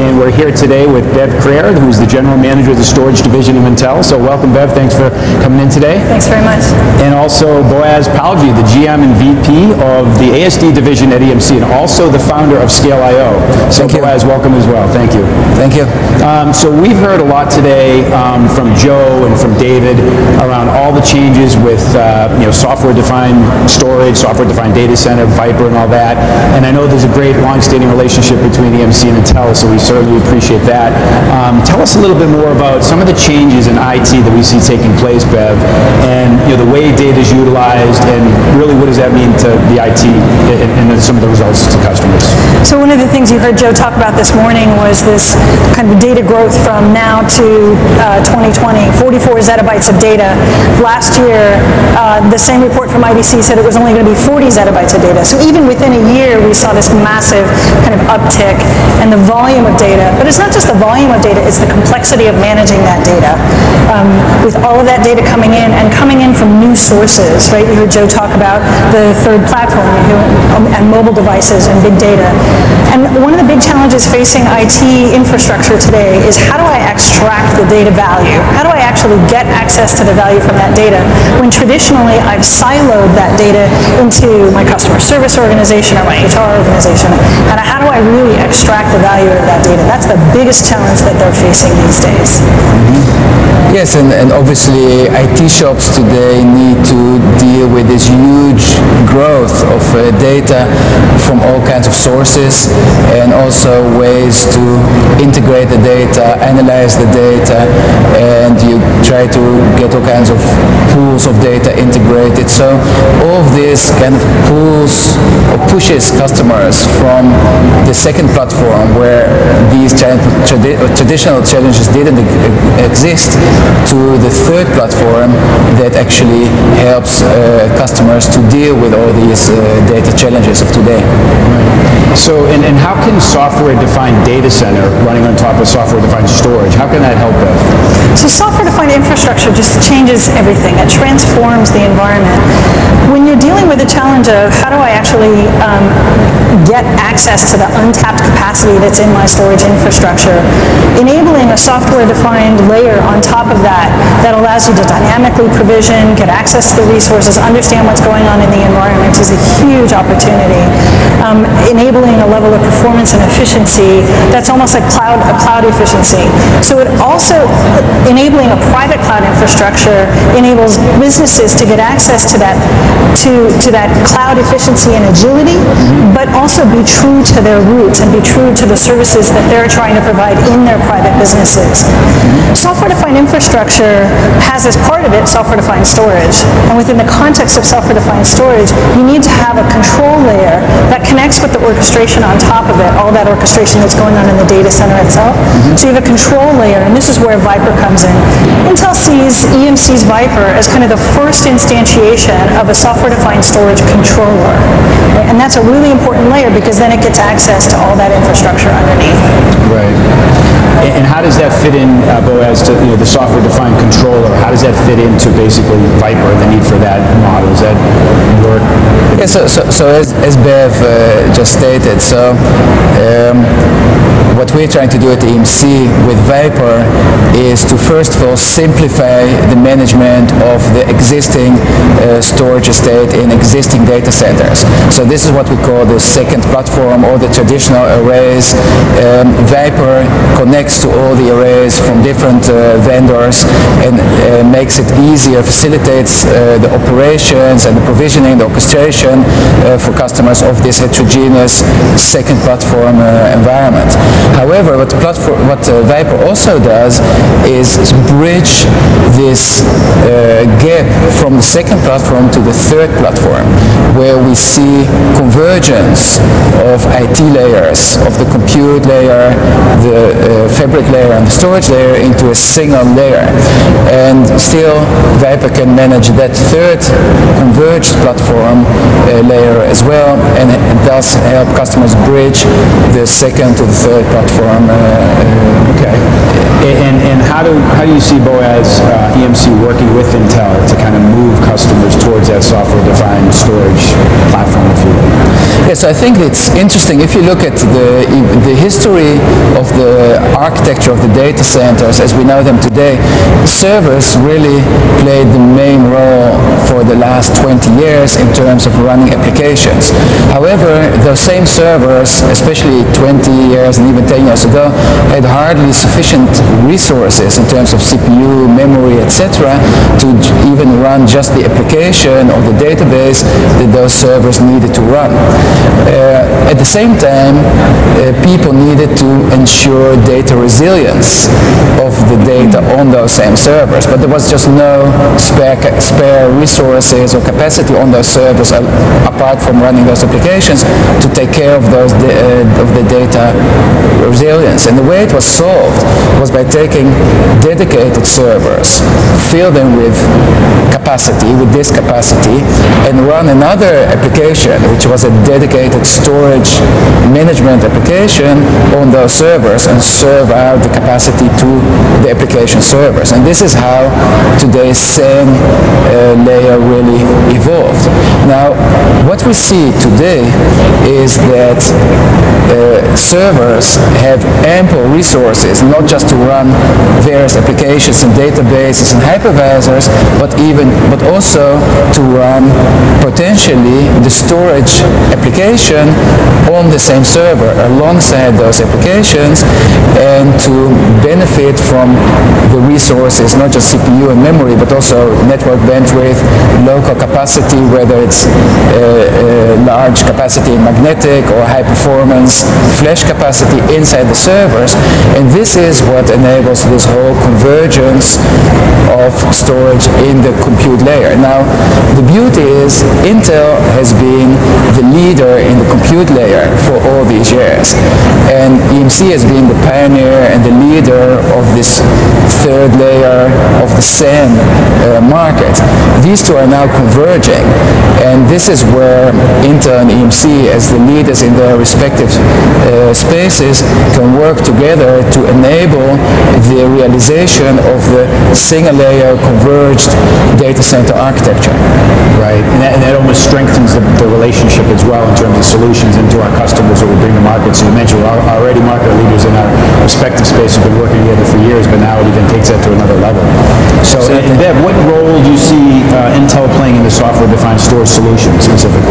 and we're here today with Bev Crair, who's the General Manager of the Storage Division of Intel. So welcome, Bev. Thanks for coming in today. Thanks very much. And also Boaz Palgi, the GM and VP of the ASD Division at EMC, and also the founder of Scale.io. So Thank you. Boaz, welcome as well. Thank you. Thank you. Um, so we've heard a lot today um, from Joe and from David around all the changes with uh, you know software-defined storage, software-defined data center, ViPR, and all that. And I know there's a great long-standing relationship between EMC and Intel, so we certainly we appreciate that. Um, tell us a little bit more about some of the changes in IT that we see taking place, Bev, and you know the way data is utilized, and really what does that mean to the IT and, and some of the results to customers. So one of the things you heard Joe talk about this morning was this kind of data growth from now to uh, 2020, 44 zettabytes of data. Last year, uh, the same report from IDC said it was only going to be 40 zettabytes of data. So even within a year, we saw this massive kind of uptick and the volume of data. But it's not just the volume of data, it's the complexity of managing that data. Um, with all of that data coming in and coming in from new sources, right? You heard Joe talk about the third platform you know, and mobile devices and big data. And one of the big challenges facing IT infrastructure today is how do I extract the data value? How do I actually get access to the value from that data when traditionally I've siloed that data into my customer service organization or my HR organization? And how do I really extract the value of that data? That's the biggest challenge that they're facing these days. Yes, and, and obviously IT shops today need to deal with this huge growth of uh, data from all kinds of sources and also ways to integrate the data, analyze the data, and you try to get all kinds of pools of data integrated. So all of this kind of pulls or pushes customers from the second platform where these trad- tradi- traditional challenges didn't exist to the third platform that actually helps uh, customers to deal with all these uh, data challenges of today. So, and, and how can software-defined data center running on top of software-defined storage, how can that help us? So software-defined infrastructure just changes everything. It transforms the environment. When you're dealing with the challenge of how do I actually um, get access to the untapped capacity that's in my storage infrastructure, enabling a software-defined layer on top of that that allows you to dynamically provision, get access to the resources, understand what's going on in the environment is a huge opportunity. Um, enabling a level of performance and efficiency that's almost like cloud, a cloud efficiency. So it also, enabling a private cloud infrastructure enables businesses to get access to that, to, to that cloud efficiency and agility, mm-hmm. but also be true to their roots and be true to the services that they're trying to provide in their private businesses. Software-defined infrastructure has as part of it software-defined storage. And within the context of software-defined storage, you need to have a control layer that connects with the orchestration on top of it, all that orchestration that's going on in the data center itself. So you have a control layer, and this is where ViPR comes in. Intel sees EMC's ViPR as kind of the first instantiation of a software-defined storage controller. And that's a really important layer because then it gets access to all that infrastructure underneath. Right. And, and how does that fit in, uh, Boaz, to you know, the software-defined controller? How does that fit into basically ViPR, the need for that model? Does that work? Yeah, so, so, so as, as Bev uh, just stated, so um, what we're trying to do at EMC with ViPR is to first of all simplify the management of the existing uh, storage estate in existing data centers. So this is what we call the second platform or the traditional arrays. Um, ViPR connects to all the arrays from different uh, vendors and uh, makes it easier, facilitates uh, the operations and the provisioning, the orchestration uh, for customers of this heterogeneous second platform uh, environment. However, what, the platform, what uh, ViPR also does is bridge this gap from the second platform to the third platform, where we see convergence of IT layers, of the compute layer, the fabric layer, and the storage layer into a single layer. And still, ViPR can manage that third converged platform uh, layer as well, and it does help customers bridge the second to the third platform platform. Uh, Okay. And, and how do, how do you see Boaz uh, EMC working with Intel to kind of move customers towards that software-defined storage platform, if you will? Yes, I think it's interesting. If you look at the, the history of the architecture of the data centers as we know them today, servers really played the main role for the last 20 years in terms of running applications. However, those same servers, especially 20 years and even 10 years ago, had hardly sufficient resources in terms of CPU, memory, etc., to even run just the application or the database that those servers needed to run. Uh, at the same time, uh, people needed to ensure data resilience of the data on those same servers, but there was just no spare, spare resources or capacity on those servers a- apart from running those applications to take care of those uh, of the data resilience. And the way it was solved was by taking dedicated servers, fill them with capacity, with this capacity, and run another application, which was a dedicated storage management application on those servers and serve out the capacity to the application servers. And this is how today's SAN uh, layer really evolved. Now, what we see today is that uh, servers have ample resources, not just to run various applications and databases and hypervisors, but even, but also to run potentially the storage application on the same server alongside those applications and to benefit from the resources, not just CPU and memory, but also network bandwidth, local capacity, whether it's uh, uh, large capacity magnetic or high performance flash capacity inside the servers. And this is what enables this whole convergence of storage in the compute layer. Now, the beauty is Intel has been the leader in the compute layer for all these years. And EMC has been the pioneer and the leader of this third layer of the SAN uh, market. These two are now converging. And this is where Intel and EMC, as the leaders in their respective uh, spaces, can work together to enable the realization of the single layer converged data center architecture. Right, and that, and that almost strengthens the, the relationship as well in terms of solutions into our customers that we bring to market. So you mentioned we're already market leaders in our respective spaces, been working together for years, but now it even takes that to another level. So, Bev, what role do you see uh, Intel playing in the software-defined storage solution specifically?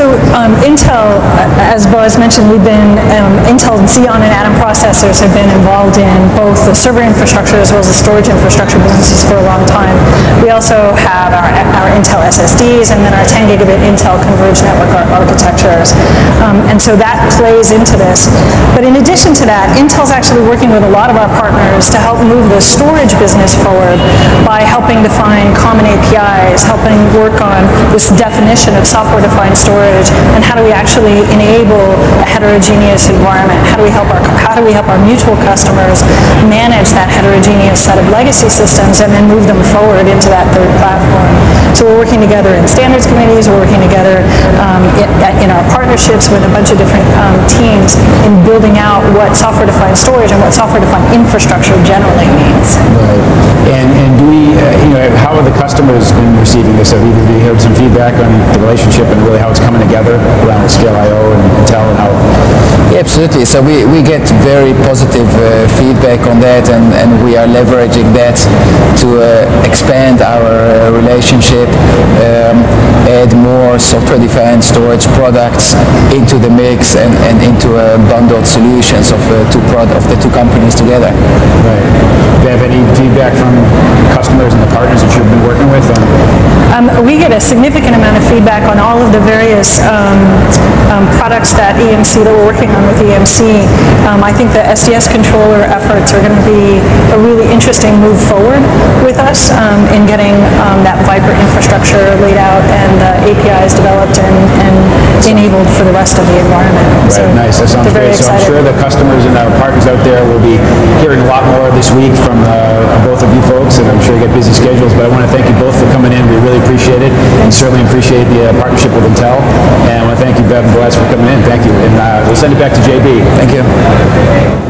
So um, Intel, as Boaz mentioned, we've been, um, Intel Xeon and Atom processors have been involved in both the server infrastructure as well as the storage infrastructure businesses for a long time. We also have our, our Intel SSDs and then our 10 gigabit Intel converged network ar- architectures. Um, and so that plays into this. But in addition to that, Intel's actually working with a lot of our partners to help move the storage business forward by helping define common APIs, helping work on this definition of software-defined storage, and how do we actually enable a heterogeneous environment? How do we help our how do we help our mutual customers manage that heterogeneous set of legacy systems and then move them forward into that third platform? So we're working together in standards committees, we're working together um, in, in our partnerships with a bunch of different um, teams in building out what software-defined storage and what software-defined infrastructure generally means. Right. And, and do we, uh, you know, how have the customers been receiving this? Have you, heard some feedback on the relationship and really how it's coming together around Scale.io and Intel and how? Yeah, absolutely. So we, we get very positive uh, feedback on that and, and we are leveraging that to uh, expand our uh, relationship, um, add more software-defined storage products into the mix and, and into uh, bundled solutions of, uh, two prod- of the two companies together. Right. Do you have any feedback from customers and the partners that you've been working with on? Um, we get a significant amount of feedback on all of the various um, um, products that EMC, that we're working on with EMC. Um, I think the SDS controller efforts are going to be a really interesting move forward with us in getting that ViPR infrastructure laid out and the APIs developed and, and enabled for the rest of the environment. So Right, nice, that sounds great. So I'm sure the customers and our partners out there will be hearing a lot more this week from uh, both of you folks, and I'm sure you get busy schedules, but I want to thank you both for coming in. We really appreciate it, and certainly appreciate the uh, partnership with Intel. And I want to thank you, Bev and Boaz, for coming in. Thank you. And uh, we'll send it back to JB. Thank you.